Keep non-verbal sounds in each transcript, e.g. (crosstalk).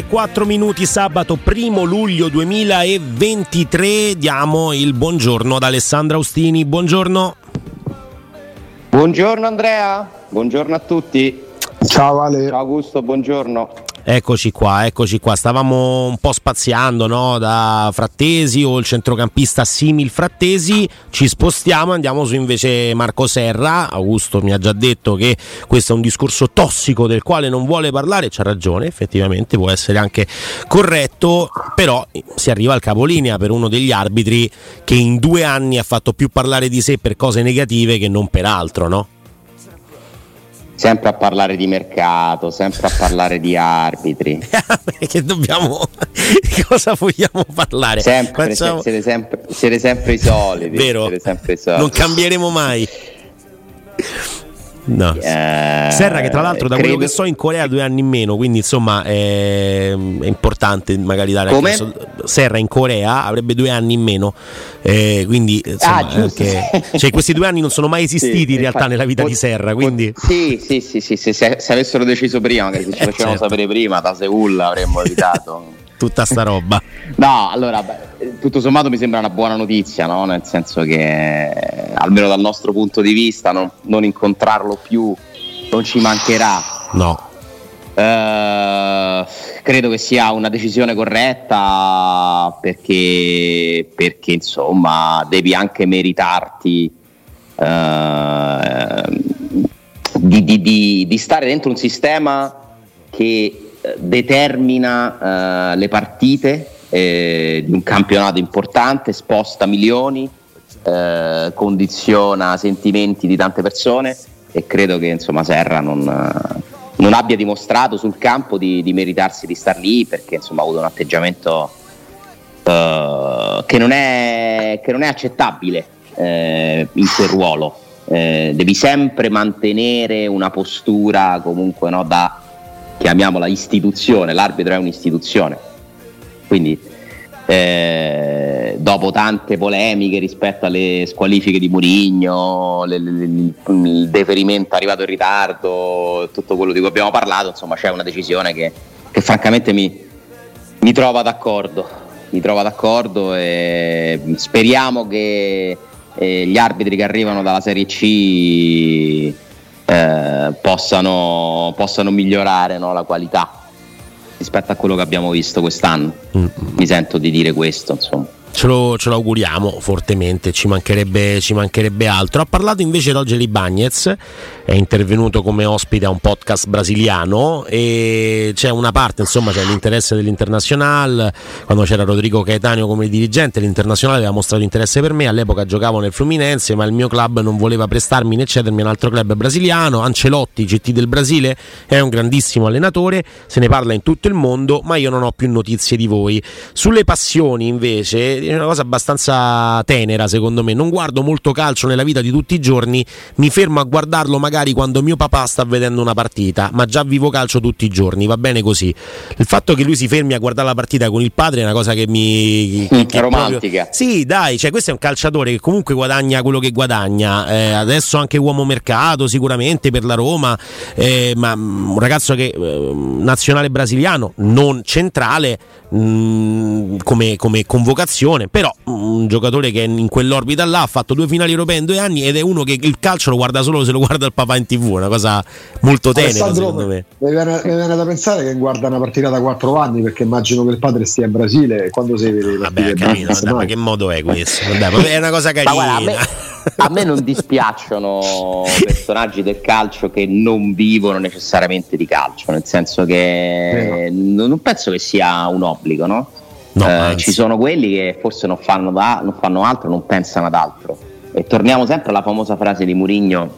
E 4 minuti sabato 1 luglio 2023 diamo il buongiorno ad Alessandra Austini. Buongiorno. Buongiorno Andrea, buongiorno a tutti. Ciao Ale. Ciao Augusto, buongiorno. Eccoci qua, eccoci qua. Stavamo un po' spaziando no? da Frattesi o il centrocampista simil Frattesi. Ci spostiamo, andiamo su invece Marco Serra. Augusto mi ha già detto che questo è un discorso tossico del quale non vuole parlare. C'ha ragione, effettivamente può essere anche corretto. Però si arriva al capolinea per uno degli arbitri che in due anni ha fatto più parlare di sé per cose negative che non per altro, no? Sempre a parlare di mercato, sempre a parlare di arbitri. (laughs) che dobbiamo. (laughs) di cosa vogliamo parlare? Sempre, Facciamo- siete, sempre, siete sempre i soliti. Vero? Siete sempre i soliti. Non cambieremo mai. (laughs) No. Eh, Serra che tra l'altro da quello credo- che so in Corea ha due anni in meno, quindi insomma è, è importante magari dare Come? Serra in Corea avrebbe due anni in meno, eh, quindi insomma Ah, giusto. anche- cioè, questi due anni non sono mai esistiti Sì, in realtà infatti, nella vita pot- di Serra, quindi Sì, sì, sì, sì, sì, se, se avessero deciso prima, magari se ci Eh, facevano certo. sapere prima, da Seul avremmo evitato. (laughs) tutta sta roba. (laughs) No, allora, beh, tutto sommato mi sembra una buona notizia, no? nel senso che almeno dal nostro punto di vista no- non incontrarlo più non ci mancherà. No. Eh, credo che sia una decisione corretta perché, perché insomma devi anche meritarti eh, di, di- di- di stare dentro un sistema che determina eh, le partite eh, di un campionato importante, sposta milioni, eh, condiziona sentimenti di tante persone e credo che insomma Serra non, non abbia dimostrato sul campo di, di meritarsi di star lì perché insomma ha avuto un atteggiamento eh, che, non è, che non è accettabile eh, in quel ruolo. Eh, devi sempre mantenere una postura comunque no, da chiamiamola istituzione, l'arbitro è un'istituzione. Quindi eh, dopo tante polemiche rispetto alle squalifiche di Murigno, le- le- le- il deferimento arrivato in ritardo, tutto quello di cui abbiamo parlato, insomma c'è una decisione che, che francamente mi, mi trova d'accordo. Mi trova d'accordo e speriamo che e gli arbitri che arrivano dalla Serie C eh, possano, possano, migliorare no, la qualità rispetto a quello che abbiamo visto quest'anno. Mm-hmm. Mi sento di dire questo, insomma. Ce lo, ce lo, auguriamo fortemente, ci mancherebbe, ci mancherebbe, altro. Ha parlato invece Rogeri Bagnez, è intervenuto come ospite a un podcast brasiliano e c'è una parte, insomma, c'è l'interesse dell'Internazionale, quando c'era Rodrigo Caetanio come dirigente, l'Internazionale aveva mostrato interesse per me, all'epoca giocavo nel Fluminense, ma il mio club non voleva prestarmi né cedermi a un altro club brasiliano, Ancelotti, GT del Brasile, è un grandissimo allenatore, se ne parla in tutto il mondo, ma io non ho più notizie di voi. Sulle passioni invece è una cosa abbastanza tenera secondo me. Non guardo molto calcio nella vita di tutti i giorni, mi fermo a guardarlo magari quando mio papà sta vedendo una partita, ma già vivo calcio tutti i giorni, va bene così. Il fatto che lui si fermi a guardare la partita con il padre è una cosa che mi... Che, che romantica. Proprio... Sì, dai, cioè questo è un calciatore che comunque guadagna quello che guadagna, eh, adesso anche uomo mercato sicuramente per la Roma, eh, ma mm, un ragazzo che eh, nazionale brasiliano, non centrale, mh, mm, come, come convocazione posizione, però un giocatore che in quell'orbita là ha fatto due finali europee in due anni ed è uno che il calcio lo guarda solo se lo guarda il papà in tv, una cosa molto tenera secondo me. Mi viene, mi viene, da pensare che guarda una partita da quattro anni perché immagino che il padre stia in Brasile quando si vede Vabbè, capito, vabbè, ma che modo è questo? Vabbè, è una cosa (laughs) carina. Guarda, a, me, a me non dispiacciono (laughs) personaggi del calcio che non vivono necessariamente di calcio, nel senso che non penso che sia un obbligo, no? No, eh, ci sono quelli che forse non fanno, da, non fanno, altro, non pensano ad altro. E torniamo sempre alla famosa frase di Murigno: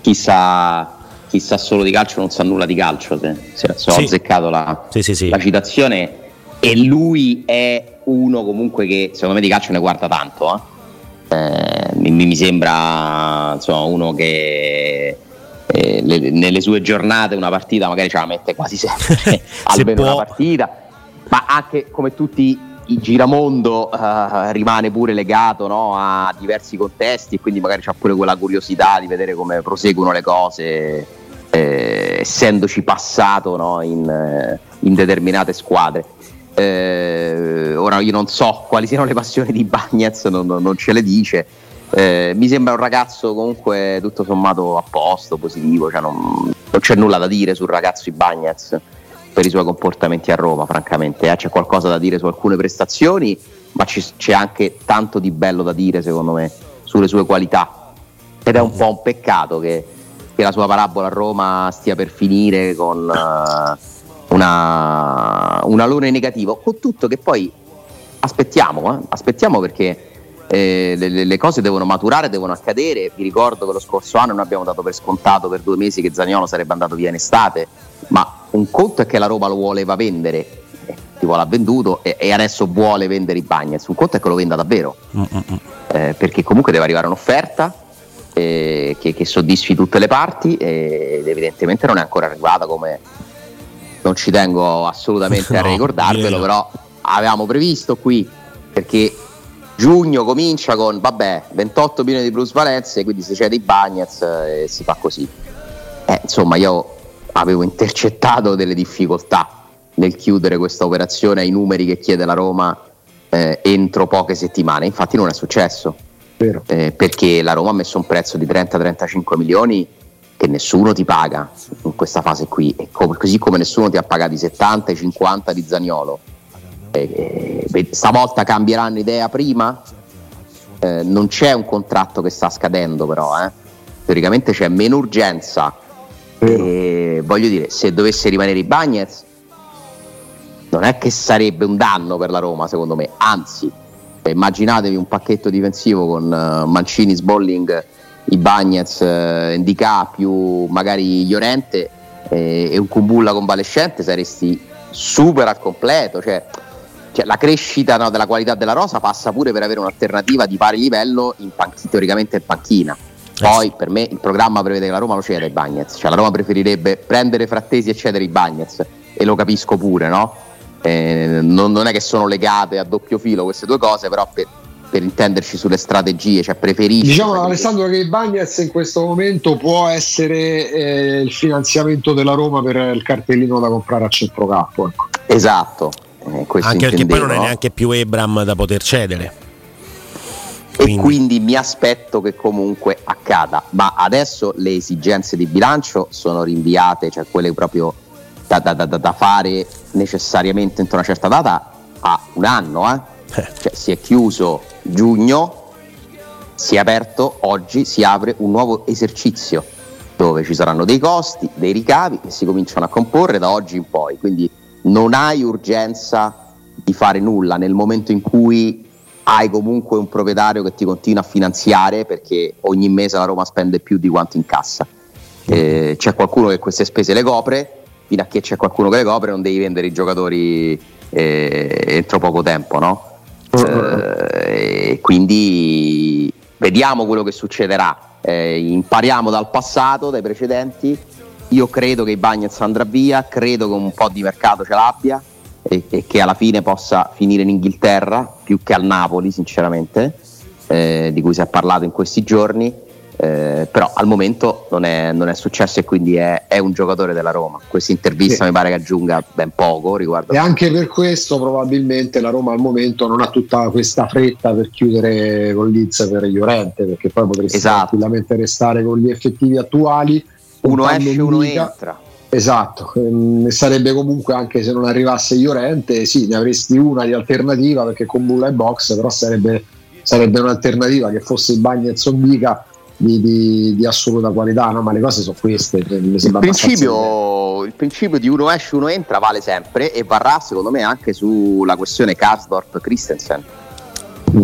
chi sa, chi sa solo di calcio non sa nulla di calcio. Se, se, se sì. ho azzeccato la, sì, la, citazione. E lui è uno comunque che secondo me di calcio ne guarda tanto. Eh? Eh, mi, mi, sembra insomma, uno che eh, le, nelle sue giornate una partita magari ce la mette quasi sempre (laughs) almeno una partita ma anche come tutti i giramondo uh, rimane pure legato no, a diversi contesti e quindi magari c'è pure quella curiosità di vedere come proseguono le cose eh, essendoci passato no, in, eh, in, determinate squadre. Eh, ora io non so quali siano le passioni di Bagnez, non, non ce le dice. Eh, mi sembra un ragazzo comunque tutto sommato a posto, positivo, cioè non, non c'è nulla da dire sul ragazzo di Bagnez per i suoi comportamenti a Roma, francamente. Eh? C'è qualcosa da dire su alcune prestazioni, ma c'è anche tanto di bello da dire, secondo me, sulle sue qualità. Ed è un po' un peccato che, che la sua parabola a Roma stia per finire con uh, una, un alone negativo, con tutto che poi aspettiamo, eh? aspettiamo perché eh, le, le, cose devono maturare, devono accadere. Vi ricordo che lo scorso anno noi abbiamo dato per scontato per due mesi che Zagnolo sarebbe andato via in estate, ma un conto è che la Roma lo voleva vendere, eh, tipo l'ha venduto e, e, adesso vuole vendere i Bagnets, un conto è che lo venda davvero, eh, perché comunque deve arrivare un'offerta eh, che, che, soddisfi tutte le parti ed evidentemente non è ancora arrivata come non ci tengo assolutamente (laughs) no, a ricordarvelo, yeah. però avevamo previsto qui perché giugno comincia con vabbè 28 milioni di plusvalenze quindi se c'è dei Bagnets eh, si fa così. Eh, insomma io avevo intercettato delle difficoltà nel chiudere questa operazione ai numeri che chiede la Roma eh, entro poche settimane. Infatti non è successo. Eh, perché la Roma ha messo un prezzo di 30-35 milioni che nessuno ti paga in questa fase qui, e come, così come nessuno ti ha pagato i 70 50 di Zagnolo. Eh, eh, stavolta cambieranno idea prima? Eh, non c'è un contratto che sta scadendo però, eh. teoricamente c'è meno urgenza e voglio dire, se dovesse rimanere i Bagnets, non è che sarebbe un danno per la Roma, secondo me, anzi, immaginatevi un pacchetto difensivo con uh, Mancini, Sbolling, i Bagnets, uh, Indica più magari Llorente eh, e un Kumbulla convalescente, saresti super al completo. Cioè, cioè la crescita no, della qualità della rosa passa pure per avere un'alternativa di pari livello in panch- teoricamente in panchina poi per me il programma prevede che la Roma lo ceda ai Bagnets, cioè la Roma preferirebbe prendere Frattesi e cedere i Bagnets e lo capisco pure, no? Eh, non, non, è che sono legate a doppio filo queste due cose, però per, per intenderci sulle strategie, cioè preferisci. Diciamo Alessandro che i Bagnets in questo momento può essere eh, il finanziamento della Roma per il cartellino da comprare a centrocampo. Ecco. Esatto. Eh, Anche perché poi non è neanche più Ebram da poter cedere Quindi. E quindi mi aspetto che comunque accada. Ma adesso le esigenze di bilancio sono rinviate, cioè quelle proprio da, da, da, da fare necessariamente entro una certa data a un anno. Eh? eh. Cioè, si è chiuso giugno, si è aperto oggi, si apre un nuovo esercizio dove ci saranno dei costi, dei ricavi che si cominciano a comporre da oggi in poi. Quindi non hai urgenza di fare nulla nel momento in cui hai comunque un proprietario che ti continua a finanziare perché ogni mese la Roma spende più di quanto incassa. Eh, c'è qualcuno che queste spese le copre, fino a che c'è qualcuno che le copre non devi vendere i giocatori eh, entro poco tempo, no? Eh, quindi vediamo quello che succederà. Eh, impariamo dal passato, dai precedenti. Io credo che i Bagnets andrà via, credo che un po' di mercato ce l'abbia e, e, che alla fine possa finire in Inghilterra più che al Napoli, sinceramente, eh, di cui si è parlato in questi giorni. Eh, però al momento non è, non è successo e quindi è, è, un giocatore della Roma. Questa intervista sì. mi pare che aggiunga ben poco riguardo. E anche per questo probabilmente la Roma al momento non ha tutta questa fretta per chiudere con Liz per Llorente, perché poi potresti esatto. tranquillamente restare con gli effettivi attuali. Uno esce, uno entra Esatto, ehm, sarebbe comunque anche se non arrivasse Iorente, sì, ne avresti una di alternativa perché con Bulla e Box, però sarebbe, sarebbe un'alternativa che fosse il Bagnets o Bica di, di, di, assoluta qualità, no? ma le cose sono queste. Cioè, il principio, il principio, di uno esce, uno entra vale sempre e varrà secondo me anche sulla questione Karsdorp-Christensen.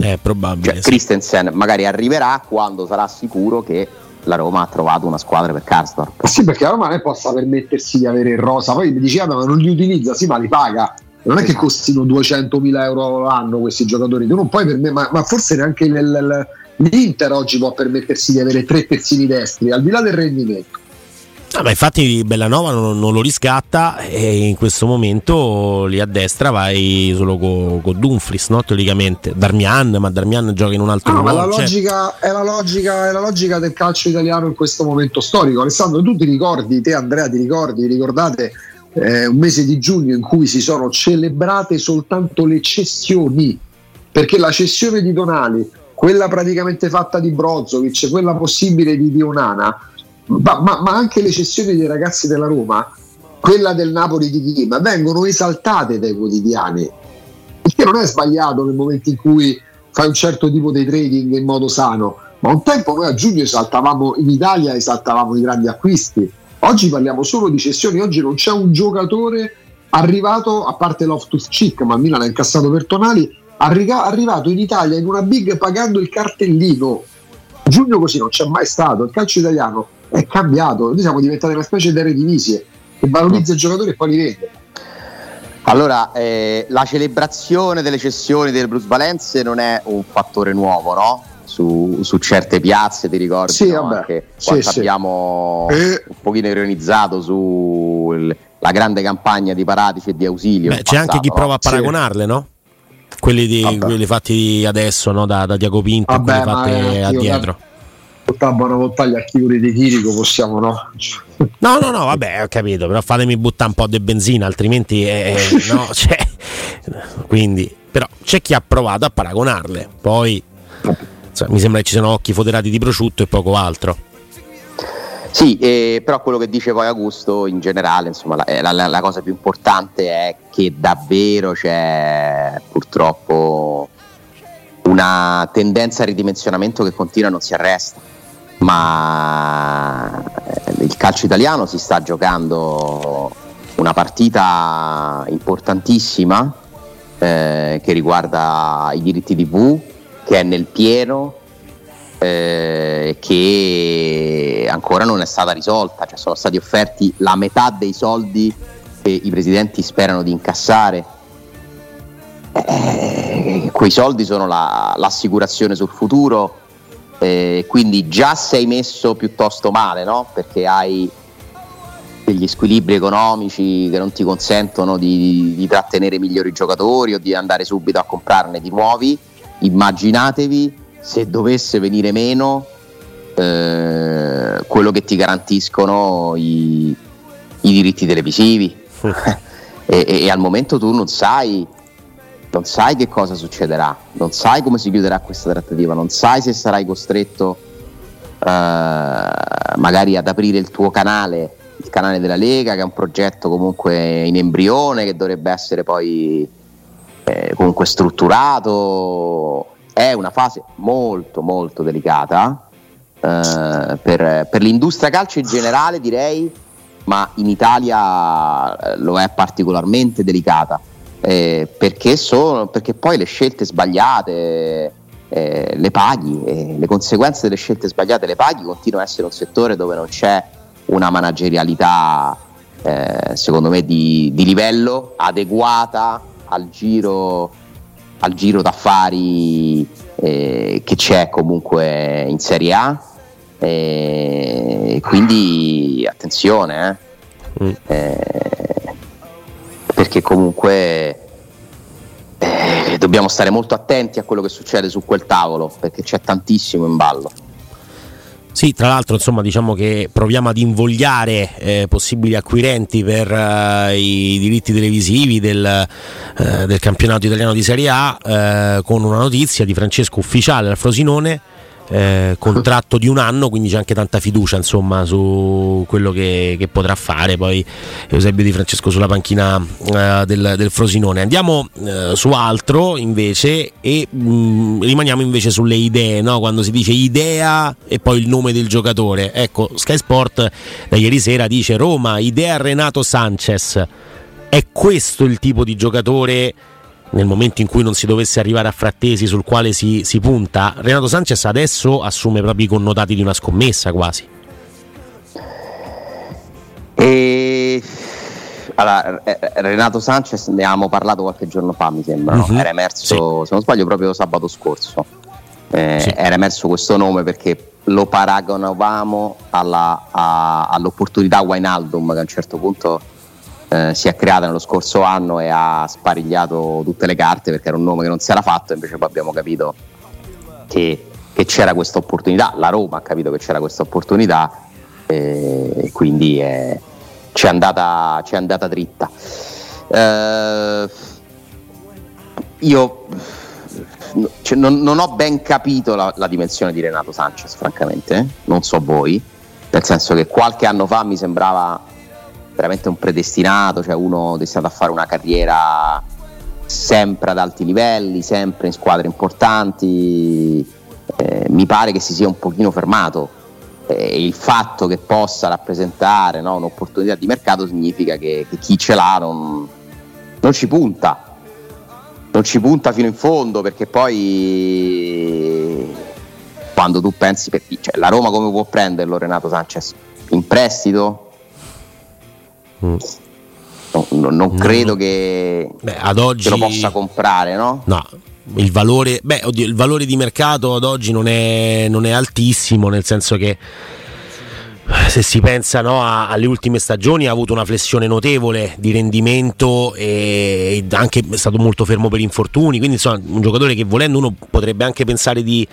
È probabile. Cioè, sì. Christensen magari arriverà quando sarà sicuro che la Roma ha trovato una squadra per Karsdorp. Sì, perché la Roma non possa permettersi di avere il rosa, poi mi diceva ma non li utilizza, sì, ma li paga. Non è che esatto. costino 200.000 euro l'anno questi giocatori, tu non puoi per me, ma, ma forse neanche l'Inter oggi può permettersi di avere tre terzini destri, al di là del rendimento. Ah, ma infatti Bellanova non, non, lo riscatta e in questo momento lì a destra vai solo con co Dumfries, no? teoricamente. Darmian, ma Darmian gioca in un altro no, ruolo. La logica, è, la logica, è la logica del calcio italiano in questo momento storico. Alessandro, tu ti ricordi, te Andrea ti ricordi, vi ricordate eh, un mese di giugno in cui si sono celebrate soltanto le cessioni? Perché la cessione di Donali, quella praticamente fatta di Brozovic, quella possibile di Dionana ma, ma, ma, anche le cessioni dei ragazzi della Roma, quella del Napoli di Chima, vengono esaltate dai quotidiani. Il che non è sbagliato nel momento in cui fai un certo tipo di trading in modo sano, ma un tempo noi a giugno esaltavamo in Italia, esaltavamo i grandi acquisti. Oggi parliamo solo di cessioni, oggi non c'è un giocatore arrivato, a parte Loftus Cheek, ma Milan ha incassato per Tonali, arrivato in Italia in una big pagando il cartellino. Giugno così non c'è mai stato, il calcio italiano è cambiato. Noi siamo diventati una specie di eredivisie che valorizza i giocatori e poi li vende. Allora, eh, la celebrazione delle cessioni del Bruce Valenze non è un fattore nuovo, no? Su, su certe piazze, ti ricordi? Sì, no? vabbè. Anche sì, sì. abbiamo eh. un pochino ironizzato sulla grande campagna di Paratici e di Ausilio. Beh, c'è passato, anche chi no? prova a paragonarle, no? Quelli, di, quelli fatti adesso, no? Da, da Diaco Pinto, vabbè, quelli fatti addietro. Da una volta gli articoli di Chirico possiamo no? No, no, no, vabbè, ho capito, però fatemi buttare un po' di benzina, altrimenti eh, (laughs) no, cioè, quindi, però c'è chi ha provato a paragonarle, poi cioè, mi sembra che ci siano occhi foderati di prosciutto e poco altro. Sì, eh, però quello che dice poi Augusto in generale, insomma, la, la, la cosa più importante è che davvero c'è purtroppo una tendenza al ridimensionamento che continua e non si arresta ma eh, il calcio italiano si sta giocando una partita importantissima eh, che riguarda i diritti TV, che è nel pieno, eh, che ancora non è stata risolta, cioè sono stati offerti la metà dei soldi che i presidenti sperano di incassare. Eh, quei soldi sono la, l'assicurazione sul futuro, eh, quindi già sei messo piuttosto male, no? Perché hai degli squilibri economici che non ti consentono di, di, trattenere migliori giocatori o di andare subito a comprarne di nuovi. Immaginatevi se dovesse venire meno eh, quello che ti garantiscono i, i diritti televisivi. (laughs) e, e, e, al momento tu non sai non sai che cosa succederà, non sai come si chiuderà questa trattativa, non sai se sarai costretto eh, magari ad aprire il tuo canale, il canale della Lega, che è un progetto comunque in embrione, che dovrebbe essere poi eh, comunque strutturato. È una fase molto molto delicata eh, per, per l'industria calcio in generale direi, ma in Italia eh, lo è particolarmente delicata eh, perché, sono, perché poi le scelte sbagliate eh, le paghi e le conseguenze delle scelte sbagliate le paghi continua a essere un settore dove non c'è una managerialità eh, secondo me di, di, livello adeguata al giro, al giro d'affari eh, che c'è comunque in Serie A e quindi attenzione eh. Mm. Perché comunque eh, dobbiamo stare molto attenti a quello che succede su quel tavolo perché c'è tantissimo in ballo. Sì, tra l'altro insomma diciamo che proviamo ad invogliare eh, possibili acquirenti per eh, i diritti televisivi del, eh, del, campionato italiano di Serie A eh, con una notizia di Francesco Ufficiale al Frosinone eh, contratto di un anno, quindi c'è anche tanta fiducia insomma, su quello che, che, potrà fare poi Eusebio Di Francesco sulla panchina eh, del, del, Frosinone. Andiamo eh, su altro invece e mh, mm, rimaniamo invece sulle idee, no? quando si dice idea e poi il nome del giocatore. Ecco, Sky Sport da ieri sera dice Roma, idea Renato Sanchez. È questo il tipo di giocatore? Nel momento in cui non si dovesse arrivare a frattesi sul quale si, si punta, Renato Sanchez adesso assume proprio i connotati di una scommessa quasi. E... Allora, eh, eh, Renato Sanchez ne avevamo parlato qualche giorno fa, mi sembra, uh-huh. era emerso, sì. se non sbaglio, proprio sabato scorso. Eh, sì. Era emerso questo nome perché lo paragonavamo alla, a, all'opportunità Wainaldum che a un certo punto eh, si è creata nello scorso anno e ha sparigliato tutte le carte perché era un nome che non si era fatto, invece poi abbiamo capito che, che c'era questa opportunità, la Roma ha capito che c'era questa opportunità e quindi è, ci, è andata, ci, è andata, dritta. Eh, io cioè, non, non, ho ben capito la, la, dimensione di Renato Sanchez, francamente, eh? non so voi, nel senso che qualche anno fa mi sembrava veramente un predestinato, cioè uno destinato a fare una carriera sempre ad alti livelli, sempre in squadre importanti. Eh, mi pare che si sia un pochino fermato e il fatto che possa rappresentare no, un'opportunità di mercato significa che, che chi ce l'ha non, non, ci punta, non ci punta fino in fondo perché poi quando tu pensi, per, cioè, la Roma come può prenderlo Renato Sanchez? In prestito? Mm. No, non credo che, beh, ad oggi, lo possa comprare, no? No, il valore, beh, oddio, il valore di mercato ad oggi non è, non è altissimo, nel senso che se si pensa no, a, alle ultime stagioni ha avuto una flessione notevole di rendimento e, e anche è stato molto fermo per infortuni, quindi insomma un giocatore che volendo uno potrebbe anche pensare di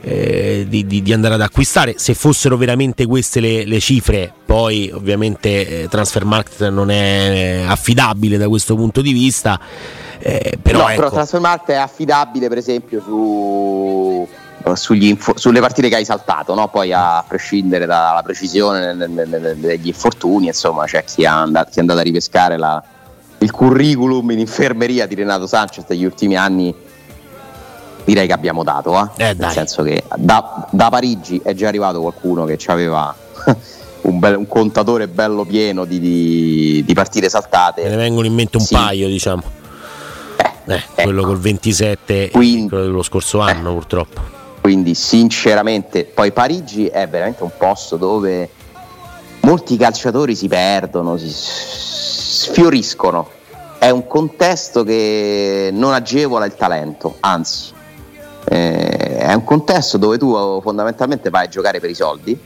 eh, di, di, andare ad acquistare. Se fossero veramente queste le, le cifre, poi ovviamente eh, Transfermarkt non è affidabile da questo punto di vista. Eh, però, no, ecco. però Transfermarkt è affidabile per esempio su, info, sulle partite che hai saltato, no? poi a prescindere dalla precisione degli infortuni, insomma c'è chi è andato, chi è andato a ripescare la, il curriculum in infermeria di Renato Sanchez negli ultimi anni direi che abbiamo dato, eh? Eh, nel senso che da, da, Parigi è già arrivato qualcuno che aveva (laughs) un, bel, un, contatore bello pieno di, di, di, partite saltate. Me ne vengono in mente un sì. paio, diciamo. Eh, eh, quello ecco. col 27 quindi, quello dello scorso anno, purtroppo. Quindi, sinceramente, poi Parigi è veramente un posto dove molti calciatori si perdono, si sfioriscono. È un contesto che non agevola il talento, anzi, eh, è un contesto dove tu fondamentalmente vai a giocare per i soldi,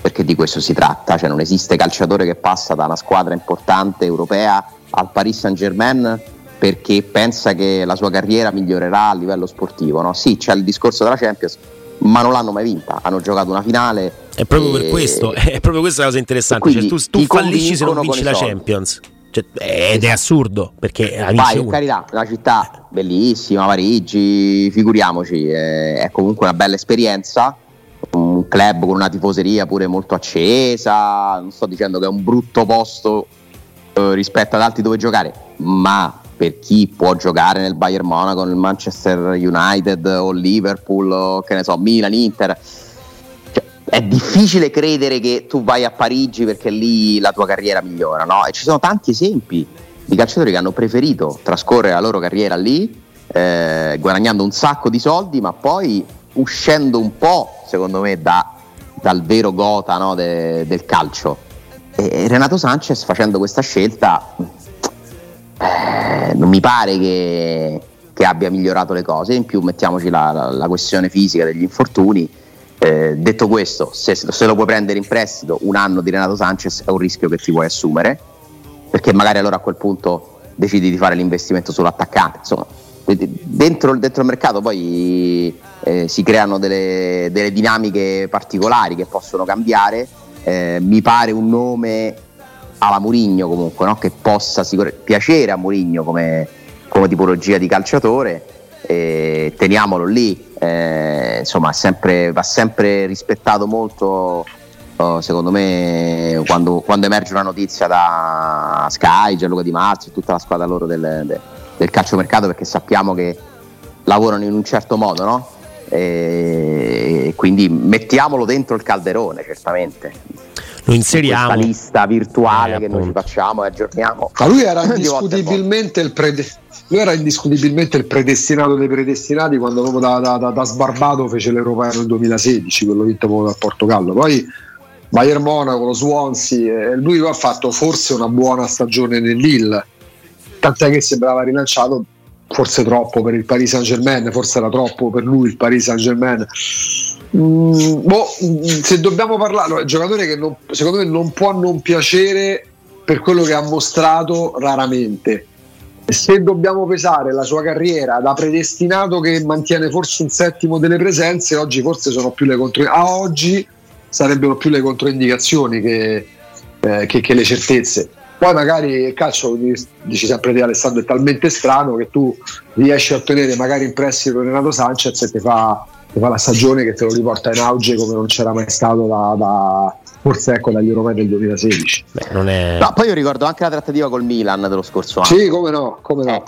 perché di questo si tratta, cioè non esiste calciatore che passa da una squadra importante europea al Paris Saint Germain perché pensa che la sua carriera migliorerà a livello sportivo. No? Sì, c'è il discorso della Champions, ma non l'hanno mai vinta, hanno giocato una finale. È proprio e... per questo, (laughs) è proprio questa la cosa interessante, cioè, tu, tu fallisci se non vinci la Champions. Cioè, ed è assurdo perché Vai, per carità, una città bellissima, Parigi, figuriamoci, è, comunque una bella esperienza. Un club con una tifoseria pure molto accesa, non sto dicendo che è un brutto posto eh, rispetto ad altri dove giocare, ma per chi può giocare nel Bayern Monaco, nel Manchester United o Liverpool o che ne so, Milan, Inter, è difficile credere che tu vai a Parigi perché lì la tua carriera migliora, no? E ci sono tanti esempi di calciatori che hanno preferito trascorrere la loro carriera lì, eh, guadagnando un sacco di soldi, ma poi uscendo un po', secondo me, da, dal vero gota no, de, del calcio. E Renato Sanchez facendo questa scelta eh, non mi pare che, che, abbia migliorato le cose, in più mettiamoci la, la, la questione fisica degli infortuni. Eh, detto questo, se, se, lo puoi prendere in prestito un anno di Renato Sanchez è un rischio che ti puoi assumere, perché magari allora a quel punto decidi di fare l'investimento sull'attaccante. Insomma, dentro, dentro il mercato poi eh, si creano delle, delle, dinamiche particolari che possono cambiare. Eh, mi pare un nome alla Murigno comunque no? che possa piacere a Murigno come, come, tipologia di calciatore. Teniamolo lì, eh, insomma, sempre, va sempre rispettato molto. Oh, secondo me, quando, quando, emerge una notizia da Sky, Gianluca Di Marzio, tutta la squadra loro del, del, del calciomercato, perché sappiamo che lavorano in un certo modo, no? E quindi mettiamolo dentro il calderone, certamente. Lo inseriamo. Questa lista virtuale eh, che noi ci facciamo e aggiorniamo. Ma lui era (laughs) indiscutibilmente il predestinato. Lui era indiscutibilmente il predestinato dei predestinati quando proprio da, da, da Sbarbato fece l'Europeo nel 2016, quello vinto proprio dal Portogallo. Poi Bayern Monaco, lo Swansea, eh, lui ha fatto forse una buona stagione nell'Ill, tant'è che sembrava rilanciato forse troppo per il Paris Saint Germain, forse era troppo per lui il Paris Saint Germain. Mm, boh, se dobbiamo parlare, è un giocatore che non, secondo me non può non piacere per quello che ha mostrato raramente. Se dobbiamo pesare la sua carriera da predestinato che mantiene forse un settimo delle presenze, oggi forse sono più le controindicazioni. A oggi sarebbero più le controindicazioni che, eh, che, che le certezze poi magari il calcio, dici sempre di Alessandro, è talmente strano che tu riesci a ottenere magari in prestito Renato Sanchez e ti fa, ti fa, la stagione che te lo riporta in auge come non c'era mai stato da, da forse ecco dagli europei del 2016. Beh, è... no, poi io ricordo anche la trattativa col Milan dello scorso anno. Sì, come no, come no. Eh,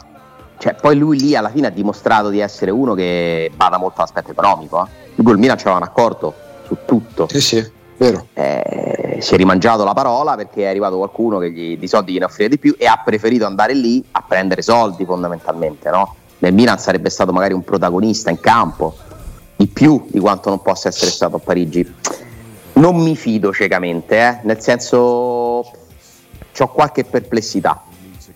cioè, poi lui lì alla fine ha dimostrato di essere uno che bada molto all'aspetto economico. Eh. Lui col Milan c'era un accordo su tutto. Sì, sì. Vero. Eh, si è rimangiato la parola perché è arrivato qualcuno che gli, di soldi gliene offriva di più e ha preferito andare lì a prendere soldi fondamentalmente. No? Nel Milan sarebbe stato magari un protagonista in campo di più di quanto non possa essere stato a Parigi. Non mi fido ciecamente, eh? nel senso ho qualche perplessità.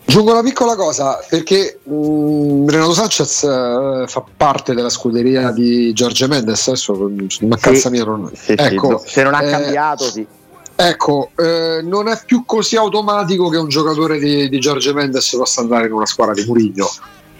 Aggiungo una piccola cosa perché mm, Renato Sanchez uh, fa parte della scuderia di Giorgio Mendes. Adesso una cazza mia non... Sì, ecco, se non ha eh, cambiato, sì. Ecco, eh, non è più così automatico che un giocatore di, di Giorgio Mendes possa andare in una squadra di Murigno,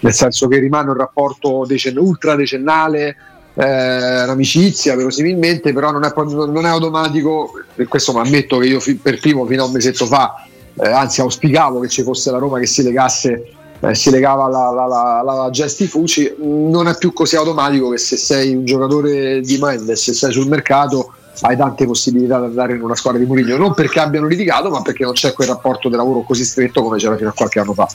nel senso che rimane un rapporto decen- ultra decennale, eh, un'amicizia verosimilmente, però non è, non è automatico, e questo mi ammetto che io fi- per primo fino a un mesetto fa eh, anzi auspicavo che ci fosse la Roma che si legasse eh, si legava alla, alla, alla, Gesti Fuci non è più così automatico che se sei un giocatore di Mendes se sei sul mercato hai tante possibilità di andare in una squadra di Mourinho. Non perché abbiano litigato ma perché non c'è quel rapporto di lavoro così stretto come c'era fino a qualche anno fa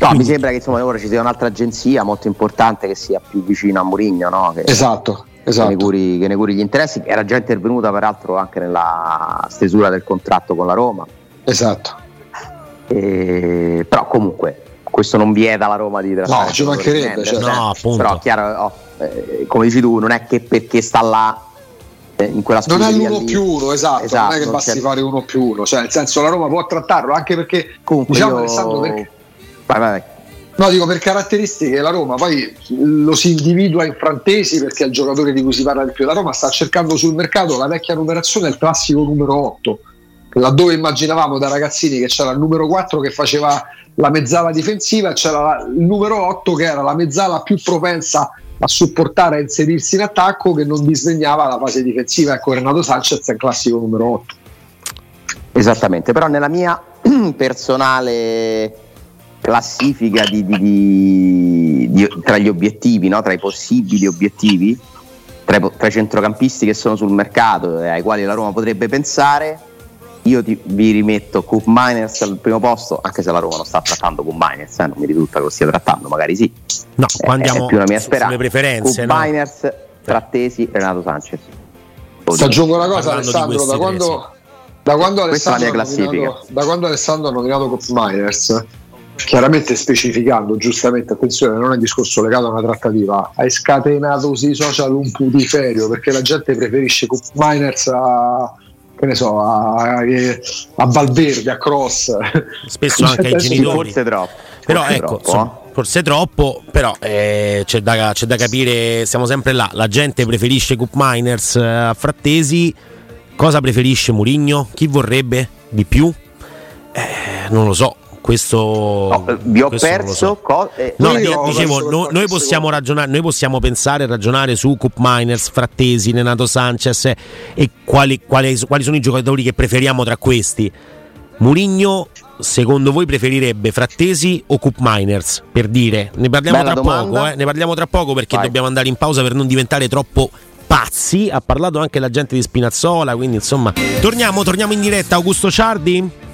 No, mi sembra che insomma, ora ci sia un'altra agenzia molto importante che sia più vicina a Mourinho, no? che, esatto, esatto. Che, ne curi, che, ne curi, gli interessi, era già intervenuta peraltro anche nella stesura del contratto con la Roma. Esatto. E, però comunque questo non vieta la Roma di trasferire. No, ci mancherebbe, cioè, no, però chiaro, oh, eh, come dici tu, non è che perché sta là eh, in quella non è l'uno lì. più uno, esatto, esatto, non è che non basti fare uno più uno, cioè nel senso la Roma può trattarlo anche perché comunque diciamo io... Alessandro perché... vai, vai. No, dico per caratteristiche la Roma poi lo si individua in frantesi perché è il giocatore di cui si parla di più. La Roma sta cercando sul mercato la vecchia numerazione, il classico numero 8, laddove immaginavamo da ragazzini che c'era il numero 4 che faceva la mezzala difensiva e c'era il numero 8 che era la mezzala più propensa a supportare e inserirsi in attacco che non disdegnava la fase difensiva. Ecco, Renato Sanchez è il classico numero 8. Esattamente, però nella mia (clears throat) personale classifica di, di, di, tra gli obiettivi, no? tra i possibili obiettivi, tra i, tra i, centrocampisti che sono sul mercato e ai quali la Roma potrebbe pensare, io ti, vi rimetto Coop Miners al primo posto, anche se la Roma non sta trattando Coop Miners, eh, non mi risulta che lo stia trattando, magari sì. No, qua andiamo è più una mia speranza. sulle preferenze. Coop no? Miners, Frattesi, Renato Sanchez. Ti aggiungo una cosa, Alessandro, da quando, da quando Questa è la Alessandro mia ha classifica. nominato- da quando Alessandro ha nominato Cop Miners, chiaramente specificando, giustamente, attenzione, non è un discorso legato a una trattativa, hai scatenato sui social un putiferio perché la gente preferisce Cop Miners a che ne so, a, a Valverde, a Cross. Spesso anche ai genitori. Forse troppo. Però forse ecco, troppo, insomma, forse troppo, però eh, c'è, da, c'è da capire, siamo sempre là, la gente preferisce Coop Miners eh, a Frattesi, cosa preferisce Murigno? Chi vorrebbe di più? Eh, non lo so, questo... No, eh, vi ho questo perso. so. co- eh, No, Io dicevo, perso no- noi possiamo ragionare, noi possiamo pensare e ragionare su Coop Miners, Frattesi, Renato Sanchez e quali, quali- quali sono i giocatori che preferiamo tra questi. Murigno, secondo voi preferirebbe Frattesi o Coop Miners? Per dire, ne parliamo tra poco, eh, ne parliamo tra poco perché Vai. dobbiamo andare in pausa per non diventare troppo pazzi. Ha parlato anche la gente di Spinazzola, quindi insomma. Torniamo, torniamo in diretta. Augusto Ciardi,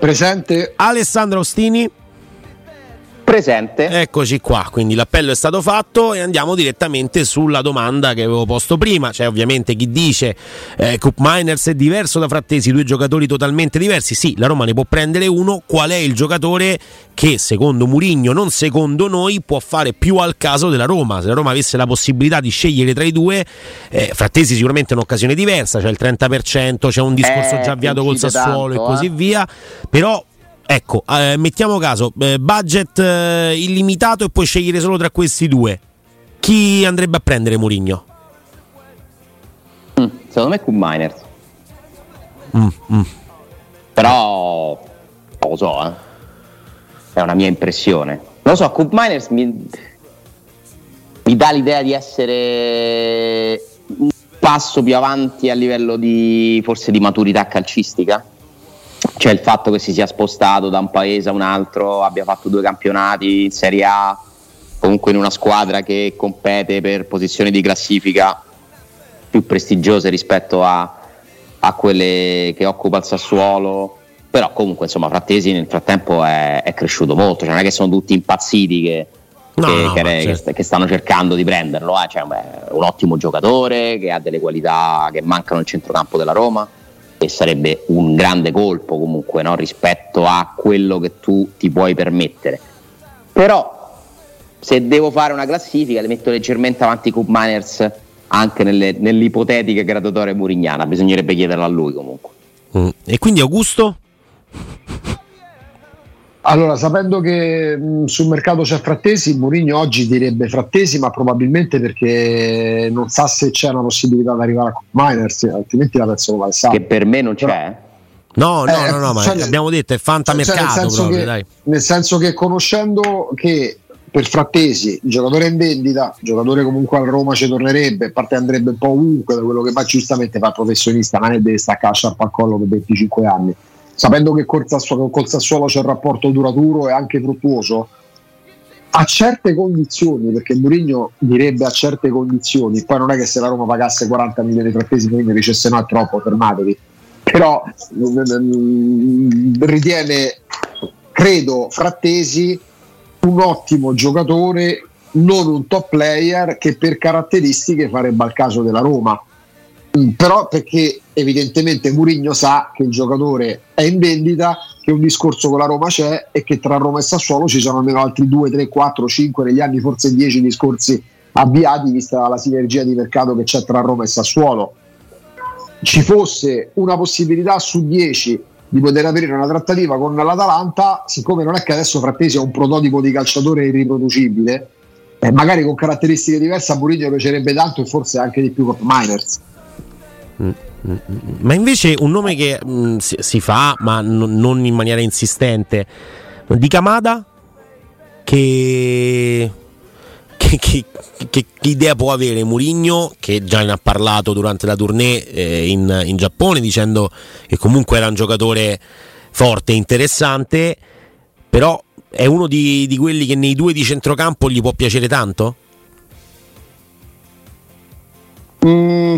Presente Alessandro Ostini. Presente. Eccoci qua, quindi l'appello è stato fatto e andiamo direttamente sulla domanda che avevo posto prima. C'è ovviamente chi dice eh, Cup Miners è diverso da Frattesi, due giocatori totalmente diversi. Sì, la Roma ne può prendere uno. Qual è il giocatore che secondo Murigno, non secondo noi, può fare più al caso della Roma? Se la Roma avesse la possibilità di scegliere tra i due, eh, Frattesi sicuramente è un'occasione diversa, c'è il 30%, c'è un discorso Eh, già avviato col Sassuolo tanto, e così eh. via. Però Ecco, eh, mettiamo caso, eh, budget eh, illimitato e puoi scegliere solo tra questi due. Chi andrebbe a prendere Murigno? Mm, secondo me Coop Miners. Mm, mm. Però non lo so, eh. È una mia impressione. Non lo so, Coop Miners mi, mi dà l'idea di essere un passo più avanti a livello di forse di maturità calcistica. Cioè il fatto che si sia spostato da un paese a un altro, abbia fatto due campionati in Serie A, comunque in una squadra che compete per posizioni di classifica più prestigiose rispetto a, a quelle che occupa il Sassuolo. Però comunque insomma Frattesi nel frattempo è, è cresciuto molto, cioè non è che sono tutti impazziti che, No, che, no, che- certo. che stanno cercando di prenderlo. eh. Cioè, beh, è un ottimo giocatore che ha delle qualità che mancano nel centrocampo della Roma e sarebbe un grande colpo comunque no? rispetto a quello che tu ti puoi permettere. Però se devo fare una classifica le metto leggermente avanti Cup Miners anche nelle, nell'ipotetica graduatoria murignana, bisognerebbe chiederla a lui comunque. Mm. E quindi Augusto? Allora, sapendo che mh, sul mercato c'è Frattesi, Mourinho oggi direbbe Frattesi, ma probabilmente perché non sa se c'è una possibilità di arrivare a Cup Miners, altrimenti la penso come Che Alessandro. per me non c'è. No, no, Eh, no, no, ma cioè, abbiamo detto è Cioè, nel fantamercato senso proprio, che- dai. Nel senso che conoscendo che per Frattesi il giocatore è in vendita, il giocatore comunque a Roma ci tornerebbe, a parte andrebbe un po' ovunque da quello che fa giustamente fa professionista, non è deve staccare la sciarpa al collo per 25 anni. Sapendo che col Sassuolo, col Sassuolo c'è un rapporto duraturo e anche fruttuoso, a certe condizioni, perché Mourinho direbbe a certe condizioni, poi non è che se la Roma pagasse 40 milioni di Frattesi, Mourinho dicesse no è troppo, fermatevi, però mm, ritiene, credo, Frattesi un ottimo giocatore, non un top player che per caratteristiche farebbe al caso della Roma. Mm, Però perché evidentemente Murigno sa che il giocatore è in vendita, che un discorso con la Roma c'è e che tra Roma e Sassuolo ci sono almeno altri 2, 3, 4, 5 negli anni, forse 10 discorsi avviati, vista la sinergia di mercato che c'è tra Roma e Sassuolo. Ci fosse una possibilità su 10 di poter aprire una trattativa con l'Atalanta, siccome non è che adesso Frattesi è un prototipo di calciatore irriproducibile, eh, magari con caratteristiche diverse a Mourinho piacerebbe tanto e forse anche di più con Miners. Ma invece un nome che mm, si, si fa, ma n- non in maniera insistente, di Kamada, che, che che, che, idea può avere Murigno, che già ne ha parlato durante la tournée eh, in, in, Giappone, dicendo che comunque era un giocatore forte interessante, però è uno di, di quelli che nei due di centrocampo gli può piacere tanto? Mm.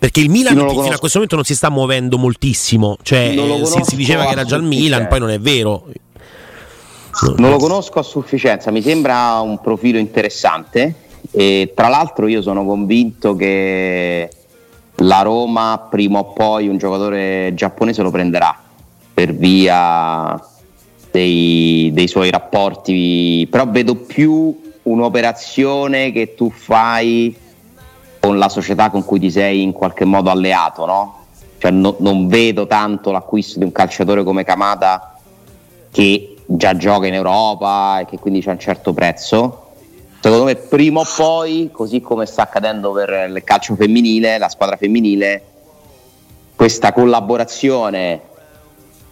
Perché il Milan fino a questo momento non si sta muovendo moltissimo, cioè si, si, diceva che era già il Milan, poi non è vero. Non lo conosco a sufficienza, mi sembra un profilo interessante e tra l'altro io sono convinto che la Roma prima o poi un giocatore giapponese lo prenderà per via dei, dei suoi rapporti, però vedo più un'operazione che tu fai con la società con cui ti sei in qualche modo alleato, no? Cioè no, non vedo tanto l'acquisto di un calciatore come Kamada che già gioca in Europa e che quindi c'è un certo prezzo. Secondo me prima o poi, così come sta accadendo per il calcio femminile, la squadra femminile, questa collaborazione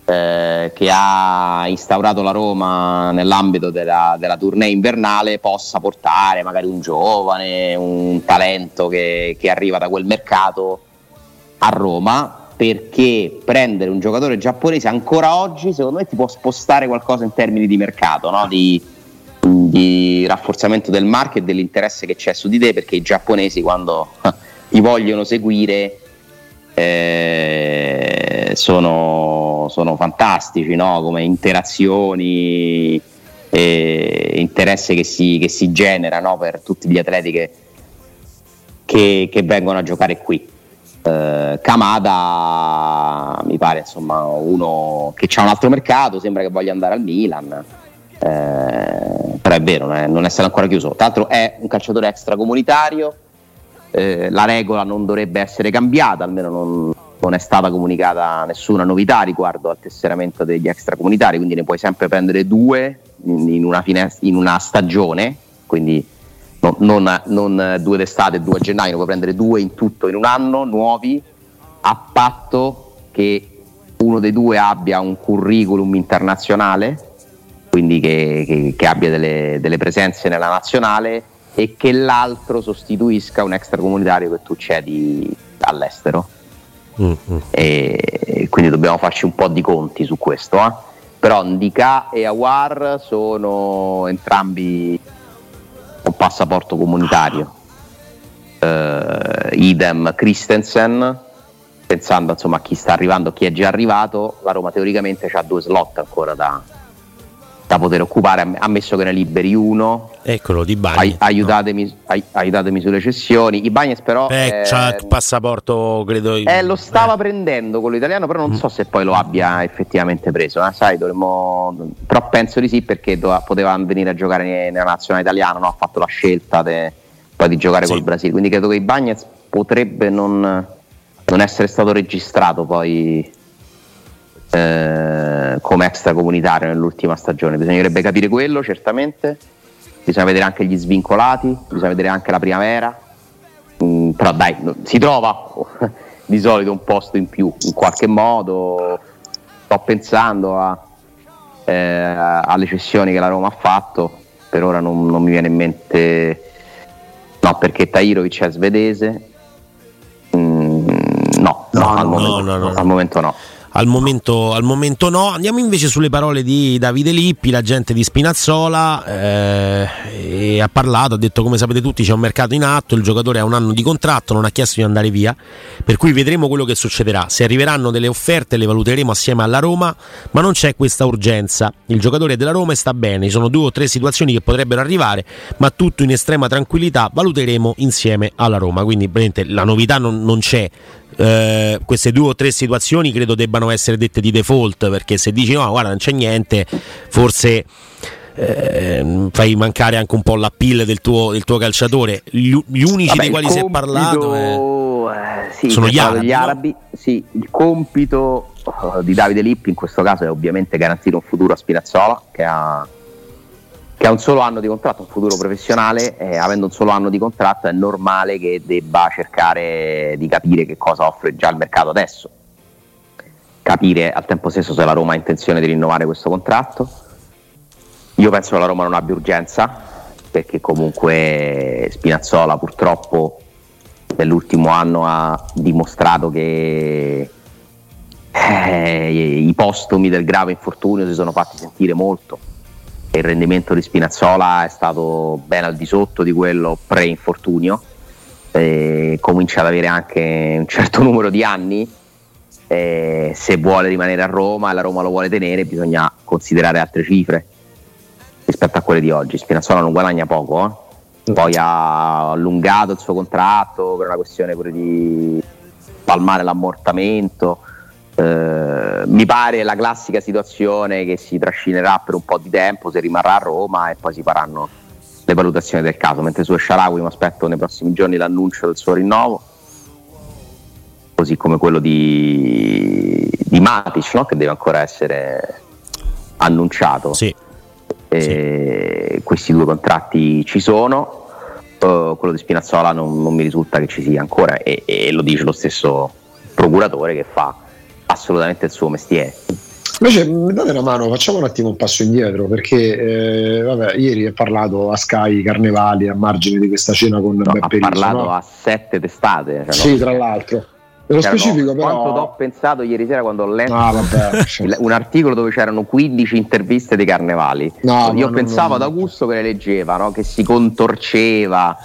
eh, che ha instaurato la Roma nell'ambito della, della tournée invernale possa portare magari un giovane, un talento che, che arriva da quel mercato a Roma perché prendere un giocatore giapponese ancora oggi secondo me ti può spostare qualcosa in termini di mercato, no? di, di, rafforzamento del market e dell'interesse che c'è su di te perché i giapponesi quando ti vogliono seguire eh, sono, sono, fantastici no? come interazioni e interesse che si, che si genera no? per tutti gli atleti che, che, che vengono a giocare qui eh, Kamada mi pare insomma uno che ha un altro mercato, sembra che voglia andare al Milan. Eh, però è vero, non è, non è, stato ancora chiuso. Tra l'altro è un calciatore extracomunitario, eh, la regola non dovrebbe essere cambiata, almeno non, non, è stata comunicata nessuna novità riguardo al tesseramento degli extracomunitari, quindi ne puoi sempre prendere due in, una, fines- in una stagione, quindi no, non, non, due d'estate e due a gennaio, puoi prendere due in tutto in un anno, nuovi, a patto che uno dei due abbia un curriculum internazionale, quindi che, che, che abbia delle, delle, presenze nella nazionale e che l'altro sostituisca un extracomunitario che tu cedi all'estero. Mm-hmm. E quindi dobbiamo farci un po' di conti su questo. Eh? Però Ndika e Awar sono entrambi con passaporto comunitario. Uh, idem Christensen, pensando insomma, a chi sta arrivando, chi è già arrivato, la Roma teoricamente ha due slot ancora da, da poter occupare, ammesso che ne liberi uno. Eccolo, di Bagni. aiutatemi, no. ai, aiutatemi, sulle cessioni. I Bagnes però... Eh, c'ha il passaporto, credo... Eh, lo stava eh. prendendo quello italiano, però non mm. so se poi lo abbia effettivamente preso. Eh. Sai, dovremmo... Però penso di sì perché doveva, poteva venire a giocare nella nazionale italiana, no? ha fatto la scelta de, poi di giocare sì. col Brasile. Quindi credo che i Bagnes potrebbe non, non essere stato registrato poi eh, come extracomunitario nell'ultima stagione. Bisognerebbe capire quello, certamente. Bisogna vedere anche gli svincolati, bisogna vedere anche la primavera. Mm, però dai, si trova (laughs) di solito un posto in più, in qualche modo. Sto pensando a, eh, alle cessioni che la Roma ha fatto. Per ora non, non mi viene in mente. No, perché Tairovic è svedese. Mm, no, no, no, al, momento, no, al momento no al momento, al momento, no. Andiamo invece sulle parole di Davide Lippi, l'agente di Spinazzola, eh, ha parlato, ha detto come sapete tutti c'è un mercato in atto, il giocatore ha un anno di contratto, non ha chiesto di andare via, per cui vedremo quello che succederà. Se arriveranno delle offerte le valuteremo assieme alla Roma, ma non c'è questa urgenza. Il giocatore della Roma sta bene, ci sono due o tre situazioni che potrebbero arrivare, ma tutto in estrema tranquillità valuteremo insieme alla Roma. Quindi la novità non, non c'è eh, queste due o tre situazioni credo debbano essere dette di default perché se dici no guarda non c'è niente forse eh, fai mancare anche un po' l'appeal del tuo, del tuo calciatore gli, gli unici Vabbè, dei quali compito, si è parlato è... eh, sì, sono gli arabi, gli arabi no? sì, il compito uh, di Davide Lippi in questo caso è ovviamente garantire un futuro a Spinazzola che ha che ha un solo anno di contratto, un futuro professionale, eh, avendo un solo anno di contratto è normale che debba cercare di capire che cosa offre già il mercato adesso, capire al tempo stesso se la Roma ha intenzione di rinnovare questo contratto. Io penso che la Roma non abbia urgenza, perché comunque Spinazzola purtroppo nell'ultimo anno ha dimostrato che eh, i postumi del grave infortunio si sono fatti sentire molto il rendimento di Spinazzola è stato ben al di sotto di quello pre-infortunio eh, comincia ad avere anche un certo (laughs) numero di anni eh, se vuole rimanere a Roma e la Roma lo vuole tenere bisogna considerare altre cifre rispetto a quelle di oggi. Spinazzola non guadagna poco eh? poi ha allungato il suo contratto per una questione pure di palmare l'ammortamento. Eh, mi pare la classica situazione che si trascinerà per un po' di tempo se rimarrà a Roma e poi si faranno le valutazioni del caso. Mentre su Sharawi mi aspetto nei prossimi giorni l'annuncio del suo rinnovo così come quello di, di Matic no? che deve ancora essere annunciato sì. sì. questi due contratti ci sono uh, quello di Spinazzola non, non, mi risulta che ci sia ancora e, e lo dice lo stesso procuratore che fa assolutamente il suo mestiere. Invece mi date una mano, facciamo un attimo un passo indietro perché eh, vabbè, ieri ha parlato a Sky Carnevali a margine di questa cena con no, Beppe Ha parlato no? a sette testate. Cioè sì, no? tra l'altro. Nello specifico però... Quanto ho pensato ieri sera quando ho letto ah, vabbè, (laughs) un articolo dove c'erano 15 interviste dei carnevali. No, Io pensavo no, ad Augusto che le leggeva, no? che si contorceva,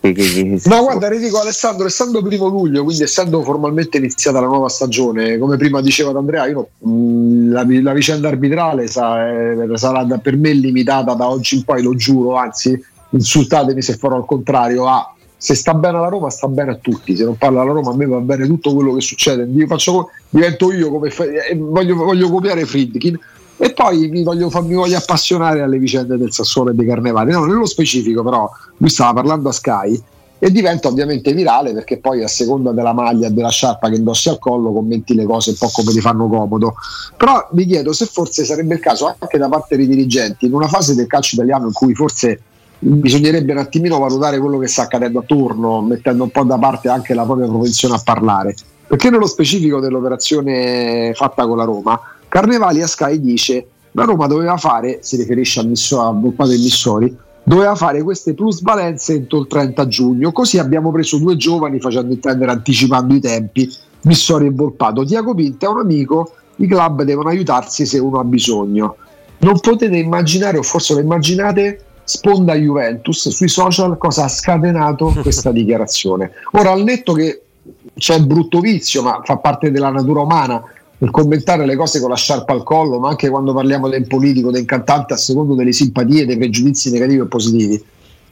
che, che, che, no, guarda, ridico Alessandro, essendo primo luglio, quindi essendo formalmente iniziata la nuova stagione, come prima diceva Andrea, io, mh, la, la, vicenda arbitrale sa, eh, sarà da, per me limitata da oggi in poi, lo giuro, anzi, insultatemi se farò il contrario, a se sta bene la Roma sta bene a tutti, se non parla la Roma a me va bene tutto quello che succede, io faccio, divento io come eh, voglio, voglio copiare Friedkin e poi mi voglio, mi voglio, appassionare alle vicende del Sassuolo e dei Carnevali. No, nello specifico, però, lui stava parlando a Sky e diventa ovviamente virale perché poi a seconda della maglia e della sciarpa che indossi al collo commenti le cose un po' come ti fanno comodo. Però mi chiedo se forse sarebbe il caso anche da parte dei dirigenti, in una fase del calcio italiano in cui forse bisognerebbe un attimino valutare quello che sta accadendo attorno, mettendo un po' da parte anche la propria propensione a parlare. Perché nello specifico dell'operazione fatta con la Roma, Carnevali a Sky dice la Roma doveva fare, si riferisce al, misso, Volpato dei Missori, doveva fare queste plusvalenze entro il 30 giugno, così abbiamo preso due giovani facendo intendere anticipando i tempi, Missori e Volpato. Tiago Pinta è un amico, i club devono aiutarsi se uno ha bisogno. Non potete immaginare, o forse lo immaginate, sponda Juventus sui social cosa ha scatenato (laughs) questa dichiarazione. Ora, al netto che c'è il brutto vizio, ma fa parte della natura umana, nel commentare le cose con la sciarpa al collo, ma anche quando parliamo del politico, del cantante, a secondo delle simpatie, dei pregiudizi negativi o positivi.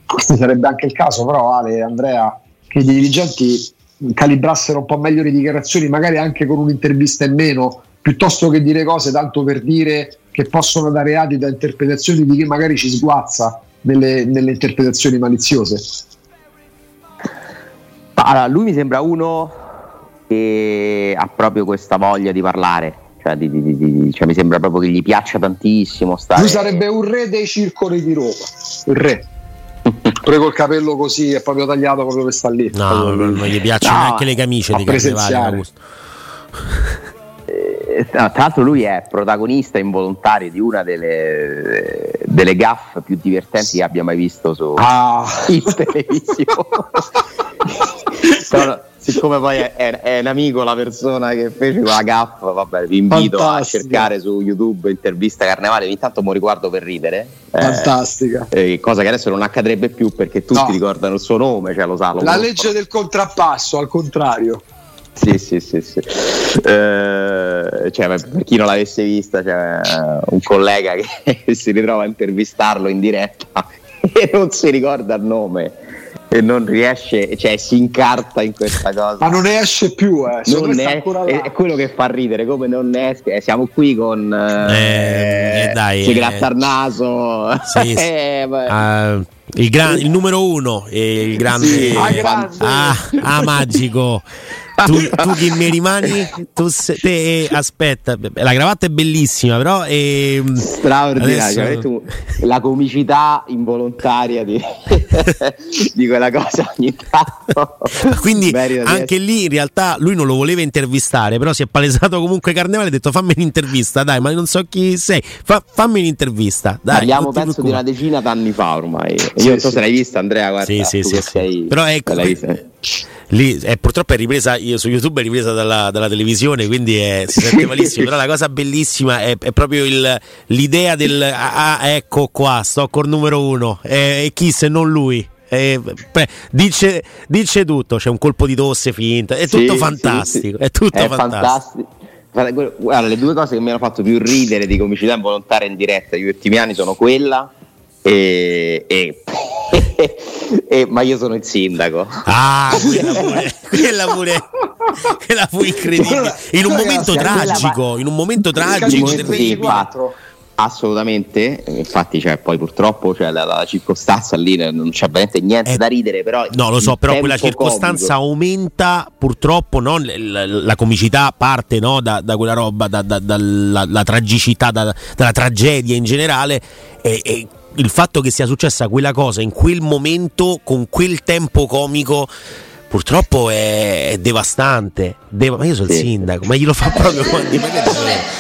Questo sarebbe anche il caso, però, Ale, Andrea, che i dirigenti calibrassero un po' meglio le dichiarazioni, magari anche con un'intervista in meno, piuttosto che dire cose tanto per dire che possono dare adi da interpretazioni di chi magari ci sguazza nelle, nelle interpretazioni maliziose. Allora, lui mi sembra uno che ha proprio questa voglia di parlare. Cioè, di, di, di, cioè, mi sembra proprio che gli piaccia tantissimo. Stare... Lui sarebbe un re dei circoli di Roma. Un re. (laughs) Pure col capello così è proprio tagliato proprio per sta lì. No, non gli piacciono no, neanche le camicie di carnevale. Eh, tra l'altro lui è protagonista involontario di una delle, delle gaffe più divertenti che abbia mai visto su ah. in televisione. Però, siccome poi è, è, è, un amico la persona che fece quella gaffa, vabbè, vi invito Fantastica. a cercare su YouTube intervista Carnevale, ogni tanto mi riguardo per ridere. Eh, Fantastica. Eh, cosa che adesso non accadrebbe più perché tutti no. ricordano il suo nome, cioè lo sa. Lo la legge del contrappasso, al contrario. Sì, sì, sì, sì. Eh, cioè, per chi non l'avesse vista, c'è un collega che (laughs) si ritrova a intervistarlo in diretta (laughs) e non si ricorda il nome e non riesce, cioè si incarta in questa cosa. Ma non ne esce più, eh. non ne è, è, quello che fa ridere, come non ne esce. Eh, siamo qui con eh, eh, dai, si gratta il naso. Sì, (laughs) sì. uh, il, gran, il, numero uno, il grande, sì, ah, grande. Ah, ah, magico. Tu, (laughs) tu chi mi rimani? Tu se, te, eh, aspetta, la cravatta è bellissima, però. Eh, Straordinario. Adesso... Tu, la comicità involontaria di, (laughs) di quella cosa ogni tanto. Quindi anche lì in realtà lui non lo voleva intervistare, però si è palesato comunque Carnevale e ha detto fammi un'intervista, dai, ma non so chi sei, Fa, fammi un'intervista. Dai, Parliamo penso di una decina d'anni fa ormai. Io sì, non so sì. se l'hai vista Andrea, guarda. Sì, sì, sì, sei, Però ecco, lì è, purtroppo è ripresa io, su YouTube è ripresa dalla, dalla televisione quindi è, si sente malissimo però la cosa bellissima è, è proprio il, l'idea del ah, ah, ecco qua sto col numero uno e, e chi se non lui eh, beh, dice, dice, tutto c'è un colpo di tosse finta è tutto sì, fantastico sì, sì. è tutto è fantastico. fantastico. Guarda, le due cose che mi hanno fatto più ridere di comicità involontaria in diretta negli ultimi anni sono quella e, e, (laughs) e, ma io sono il sindaco. Ah, (laughs) quella pure, quella pure, quella fu incredibile. In un momento tragico, in un momento tragico. Assolutamente, infatti cioè, poi purtroppo cioè, la, la, circostanza lì non c'è veramente niente eh, da ridere, però... No, lo so, però quella circostanza comico. aumenta purtroppo no, la, la, comicità parte no, da, da, quella roba, da, dalla tragicità, dalla tragedia in generale e, e il fatto che sia successa quella cosa in quel momento, con quel tempo comico, purtroppo è, è devastante. Deva- ma io sono sì. il sindaco, ma glielo fa (laughs) proprio quando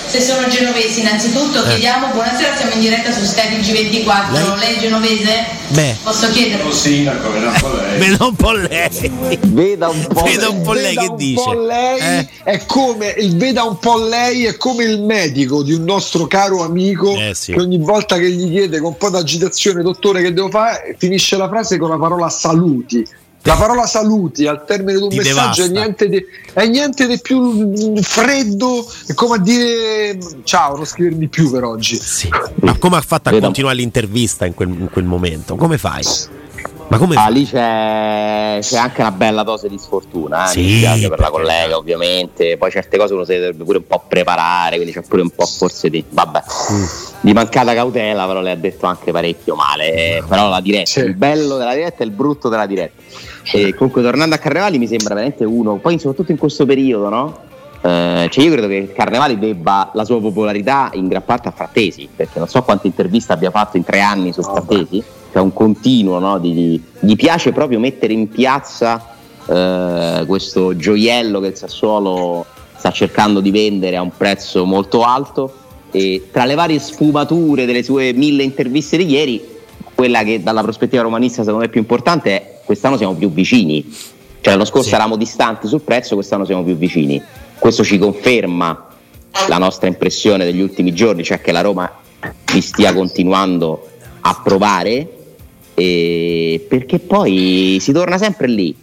Se sono genovesi, innanzitutto eh. chiediamo buonasera, siamo in diretta su Stepigi 24. Lei, lei è genovese? Beh. Posso chiedere? Sono sindaco, veda un po' lei. Veda un po' lei. Veda un po', veda un po lei veda che dice. Lei eh? è come il veda un po' lei è come il medico di un nostro caro amico eh sì. che ogni volta che gli chiede con un po' d'agitazione, dottore, che devo fare, finisce la frase con la parola saluti la parola saluti al termine di un Ti messaggio è niente, di, è niente, di, più freddo, è come a dire ciao, non scrivere di più per oggi. Sì. Ma come ha fatto a Vedo. continuare l'intervista in quel, in quel, momento? Come fai? Ma come ah, lì c'è, c'è, anche una bella dose di sfortuna, eh? sì, per la collega ovviamente, poi certe cose uno si deve pure un po' preparare, quindi c'è pure un po' forse di, vabbè, mm. di mancata cautela, però le ha detto anche parecchio male, mm. però la diretta, sì. il bello della diretta e il brutto della diretta. E comunque tornando a Carnevali mi sembra veramente uno, poi soprattutto in questo periodo, no? Eh, cioè io credo che Carnevali debba la sua popolarità in gran parte a Frattesi, perché non so quante interviste abbia fatto in tre anni su Frattesi, cioè un continuo, no? di, di, gli piace proprio mettere in piazza eh, questo gioiello che il Sassuolo sta cercando di vendere a un prezzo molto alto e tra le varie sfumature delle sue mille interviste di ieri quella che dalla prospettiva romanista secondo me è più importante è quest'anno siamo più vicini. Cioè l'anno scorso sì. eravamo distanti sul prezzo, quest'anno siamo più vicini. Questo ci conferma la nostra impressione degli ultimi giorni, cioè che la Roma vi stia continuando a provare, e perché poi si torna sempre lì.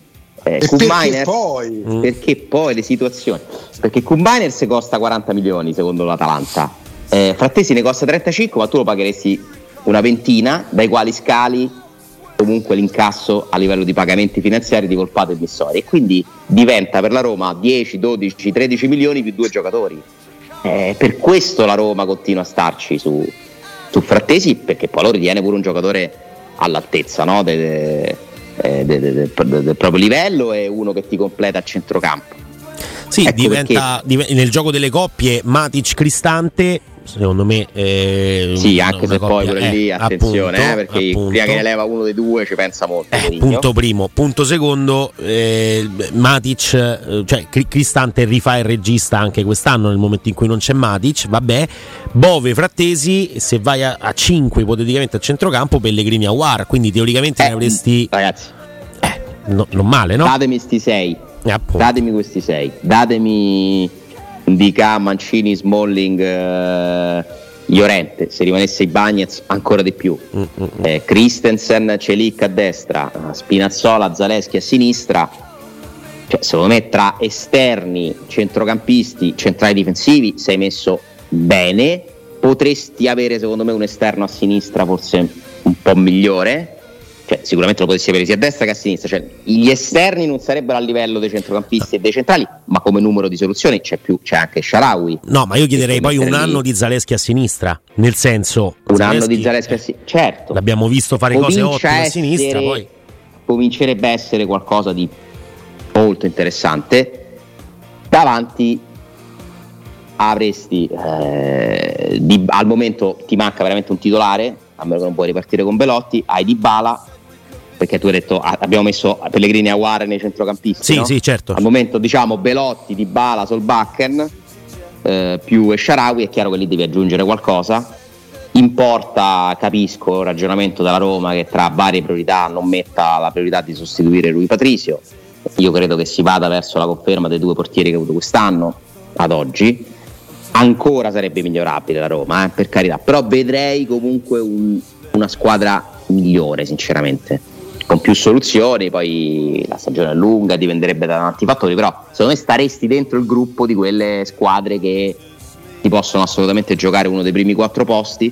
Eh, perché, poi? perché poi le situazioni? Perché Kumbiners costa 40 milioni secondo l'Atalanta, eh, Frattesi ne costa 35, ma tu lo pagheresti una ventina, dai quali scali comunque l'incasso a livello di pagamenti finanziari di Volpato e Missori e quindi diventa per la Roma 10, 12, 13 milioni più due giocatori. Eh, per questo la Roma continua a starci su, su Frattesi perché poi lo ritiene pure un giocatore all'altezza no? del de, de, de, proprio livello e uno che ti completa a centrocampo. Sì, ecco diventa, perché... nel gioco delle coppie Matic Cristante secondo me. Eh, sì, anche se poi pure lì, attenzione, appunto, eh, perché appunto. prima che ne leva uno dei due ci pensa molto. Eh, punto primo. Punto secondo, eh, Matic, eh, cioè Cristante rifà il regista anche quest'anno nel momento in cui non c'è Matic, vabbè. Bove, Frattesi, se vai a, a 5 ipoteticamente a centrocampo, Pellegrini a War, quindi teoricamente ne eh, avresti... Ragazzi, eh, no, non male, no? Datemi sti 6. Datemi questi 6. Datemi Dica, Mancini, Smalling, eh, Llorente, se rimanesse i Bagnets ancora di più. Mm-hmm. Eh, Christensen, Celic a destra, Spinazzola, Zaleschi a sinistra. Cioè, secondo me tra esterni, centrocampisti, centrali difensivi sei messo bene. Potresti avere secondo me un esterno a sinistra forse un po' migliore cioè, sicuramente lo potessi avere sia a destra che a sinistra. Cioè, gli esterni non sarebbero a livello dei centrocampisti e dei centrali, ma come numero di soluzioni c'è, più, c'è anche Sharawi. No, ma io chiederei poi un anno lì. di Zaleschi a sinistra. Nel senso, un Zaleschi, anno di Zaleschi a sinistra, certo. L'abbiamo visto fare cose ottime a sinistra. Poi comincerebbe a essere qualcosa di molto interessante. davanti avresti eh, di, al momento ti manca veramente un titolare a meno che non puoi ripartire con Belotti hai Di Bala perché tu hai detto ah, abbiamo messo Pellegrini e Aguare nei centrocampisti Sì, no? sì, certo. al momento diciamo Belotti, Di Bala, Solbakken eh, più Sharawi è chiaro che lì devi aggiungere qualcosa in porta capisco il ragionamento della Roma che tra varie priorità non metta la priorità di sostituire Rui Patrizio io credo che si vada verso la conferma dei due portieri che ha avuto quest'anno ad oggi ancora sarebbe migliorabile la Roma, eh, per carità, però vedrei comunque un- una squadra migliore, sinceramente, con più soluzioni, poi la stagione è lunga, dipenderebbe da tanti fattori, però secondo me staresti dentro il gruppo di quelle squadre che ti possono assolutamente giocare uno dei primi quattro posti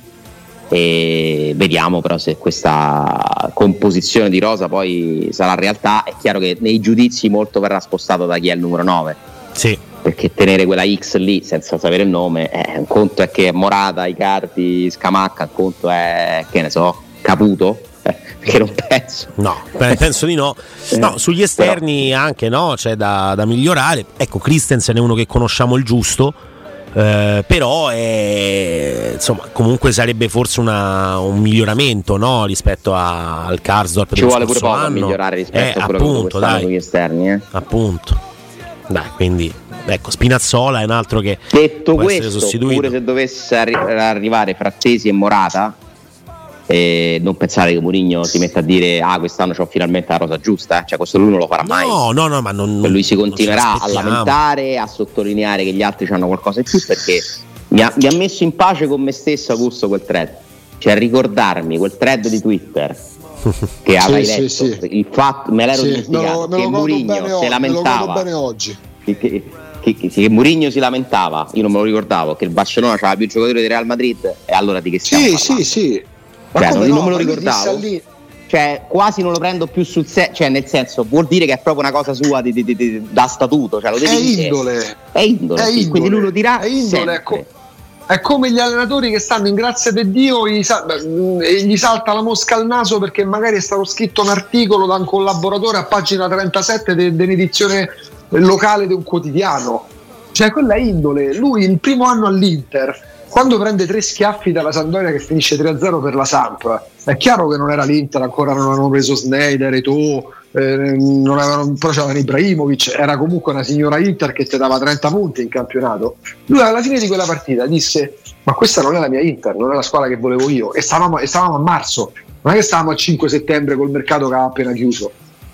e vediamo però se questa composizione di rosa poi sarà realtà, è chiaro che nei giudizi molto verrà spostato da chi è il numero 9 Sì. perché tenere quella X lì senza sapere il nome, eh, un conto è che è Morata, Icardi, Scamacca, un conto è, che ne so, Caputo, (laughs) perché non penso. No, pe- penso di no. No, sugli esterni anche no, c'è da, da migliorare. Ecco, Christensen è uno che conosciamo il giusto. eh, però è, insomma comunque sarebbe forse una- un miglioramento no, rispetto a- al Karsdorp Ci vuole pure poco a migliorare rispetto Eh, a quello che appunto, dai, sugli esterni. eh. appunto dai quindi ecco Spinazzola è un altro che Detto questo, pure se dovesse arri- arrivare Frattesi e Morata, eh, non pensare che Mourinho si metta a dire ah quest'anno c'ho finalmente la rosa giusta, eh. cioè questo lui non lo farà mai. no no no ma non, lui si continuerà a lamentare, a sottolineare che gli altri hanno qualcosa in più perché mi ha, mi ha messo in pace con me stesso Augusto quel thread. Cioè ricordarmi quel thread di Twitter (laughs) che avevi sì, letto, sì. il fatto, me l'ero Sì, dimenticato, me che Mourinho si o- me lo godo lamentava bene oggi. che, che, che, che- che Mourinho si lamentava, io non me lo ricordavo, che il Barcellona aveva più giocatori di Real Madrid e allora di che stiamo Sì, parlando? sì, sì. Cioè, non- non me lo ricordavo. Cioè, quasi non lo prendo più sul serio, cioè nel senso, vuol dire che è proprio una cosa sua di- di- di- da statuto, cioè È indole. È indole, È sì, indole. quindi lui lo dirà È indole, sempre. è co- È come gli allenatori che stanno in grazia di Dio gli sa- mm, e gli salta la mosca al naso perché magari è stato scritto un articolo da un collaboratore a pagina 37 de- dell'edizione locale di un quotidiano. Cioè, quella è indole. Lui il primo anno all'Inter, quando prende tre schiaffi dalla Sandoria che finisce 3-0 per la Samp, è chiaro che non era l'Inter, ancora non avevano preso Snyder, Eto'o, eh, non avevano, però c'avevano Ibrahimovic, era comunque una signora Inter che ti dava 30 punti in campionato. Lui alla fine di quella partita disse: Ma questa non è la mia Inter, non è la squadra che volevo io. E stavamo, e stavamo a marzo, non è che stavamo al 5 settembre col mercato che ha appena chiuso.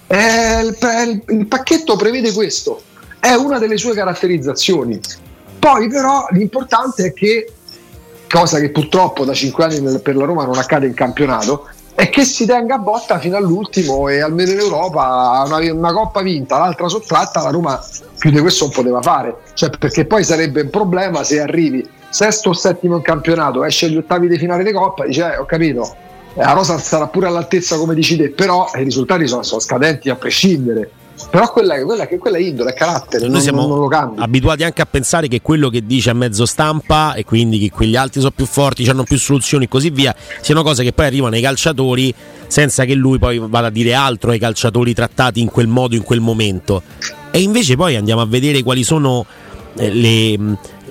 Il, il- il pacchetto prevede questo, è una delle sue caratterizzazioni. Poi, però, l'importante è che, cosa che purtroppo da 5 anni per la Roma non accade in campionato, è che si tenga a botta fino all'ultimo e almeno in Europa una, una coppa vinta, l'altra sottratta, la Roma più di questo non poteva fare, cioè, perché poi sarebbe un problema se arrivi sesto o settimo in campionato, esce agli ottavi di finale di coppa, dice eh, ho capito, eh, la rosa sarà pure all'altezza come dici te, però i risultati sono, sono scadenti a prescindere. Però quella, quella, quella è indole, è carattere, Noi non, siamo non lo abituati anche a pensare che quello che dice a mezzo stampa e quindi che quegli altri sono più forti, hanno più soluzioni e così via, siano cose che poi arrivano ai calciatori senza che lui poi vada a dire altro ai calciatori trattati in quel modo, in quel momento. E invece poi andiamo a vedere quali sono, eh, le,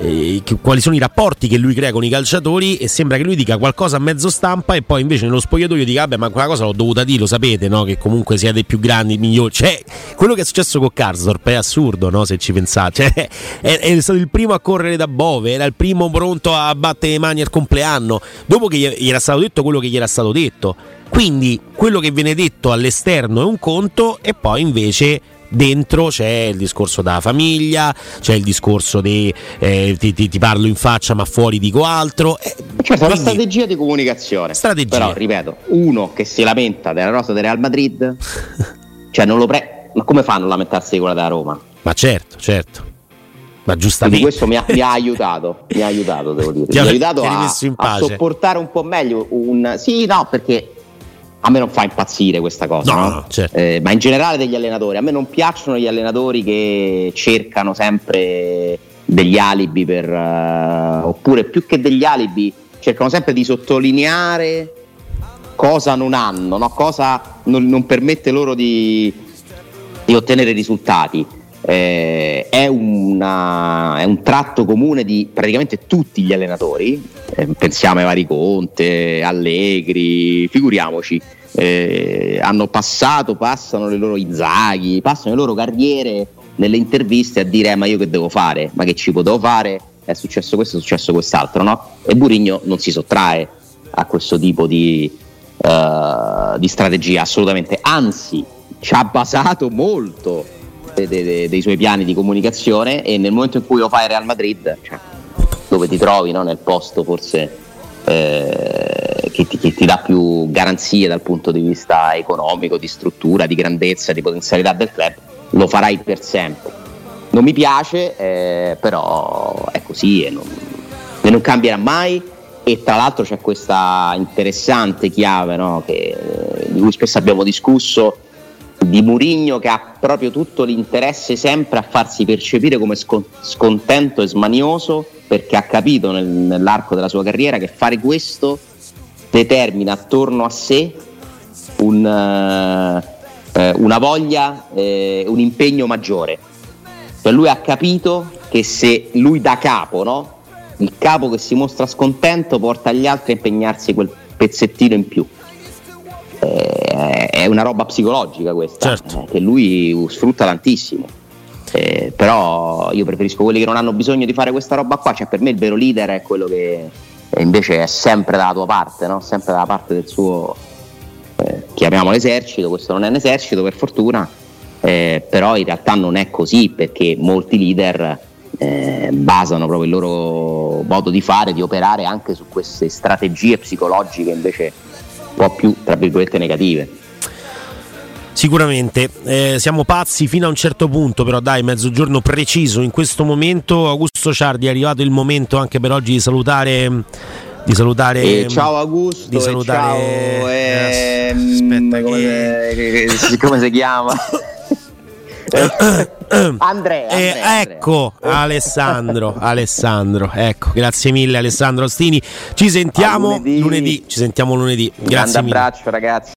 eh, quali sono i rapporti che lui crea con i calciatori e sembra che lui dica qualcosa a mezzo stampa e poi invece nello spogliatoio dica vabbè ma quella cosa l'ho dovuta dire, lo sapete no? che comunque siete i più grandi, i migliori. Cioè, quello che è successo con Karsdorp è assurdo no? se ci pensate. Cioè, è, è stato il primo a correre da Bove, era il primo pronto a battere le mani al compleanno, dopo che gli era stato detto quello che gli era stato detto. Quindi quello che viene detto all'esterno è un conto e poi invece dentro c'è il discorso della famiglia, c'è il discorso di eh, ti, ti- ti parlo in faccia ma fuori dico altro. Eh, Cioè, sarà una quindi- strategia di comunicazione. Strategia. Però, ripeto, uno che si lamenta della rosa del Real Madrid, (laughs) cioè non lo pre... Ma come fanno a lamentarsi di quella della Roma? Ma certo, certo. Ma Quindi giustamente. questo mi ha, mi ha aiutato, mi ha aiutato, devo dire. Ti Mi ha- aiutato a, a sopportare un po' meglio un... Sì, no, perché a me non fa impazzire questa cosa, No, no? certo. Eh, ma in generale degli allenatori. A me non piacciono gli allenatori che cercano sempre degli alibi per... eh, oppure più che degli alibi, cercano sempre di sottolineare cosa non hanno, no? cosa non, non permette loro di, di ottenere risultati. Eh, è un una, è un tratto comune di praticamente tutti gli allenatori, eh, pensiamo ai vari Conte, Allegri, figuriamoci, eh, hanno passato, passano le loro Inzaghi, passano le loro carriere nelle interviste a dire eh, ma io che devo fare, ma che ci potevo fare, è successo questo, è successo quest'altro, no? E Burigno non si sottrae a questo tipo di, uh, di strategia assolutamente, anzi ci ha basato molto de, de, de, dei suoi piani di comunicazione e nel momento in cui lo fai Real Madrid, cioè, dove ti trovi no? nel posto forse eh, che, ti, che, ti, dà più garanzie dal punto di vista economico, di struttura, di grandezza, di potenzialità del club, lo farai per sempre. Non mi piace, eh, però è così e non, e non, cambierà mai. E tra l'altro c'è questa interessante chiave no, che, di cui spesso abbiamo discusso di Murigno che ha proprio tutto l'interesse sempre a farsi percepire come scontento e smanioso perché ha capito nel, nell'arco della sua carriera che fare questo determina attorno a sé un, uh, una voglia, eh, un impegno maggiore. Cioè lui ha capito che se lui da capo, no? il capo che si mostra scontento porta gli altri a impegnarsi quel pezzettino in più eh, è una roba psicologica questa, certo. eh, che lui sfrutta tantissimo. Eh, però io preferisco quelli che non hanno bisogno di fare questa roba qua, cioè per me il vero leader è quello che invece è sempre dalla tua parte, no? sempre dalla parte del suo, eh, chiamiamolo esercito, questo non è un esercito per fortuna, eh, però in realtà non è così perché molti leader eh, basano proprio il loro modo di fare, di operare anche su queste strategie psicologiche invece po' più, tra virgolette, negative. Sicuramente, eh, siamo pazzi fino a un certo punto, però dai, mezzogiorno preciso in questo momento. Augusto Ciardi è arrivato il momento anche per oggi di salutare. Di salutare. Eh, ciao Augusto. Di salutare. Ciao, eh, aspetta, come, che... come si chiama? (coughs) Andrea, eh, ecco Alessandro, Alessandro, ecco, grazie mille Alessandro Ostini. Ci sentiamo lunedì. lunedì. Ci sentiamo lunedì. Grazie Un abbraccio, ragazzi.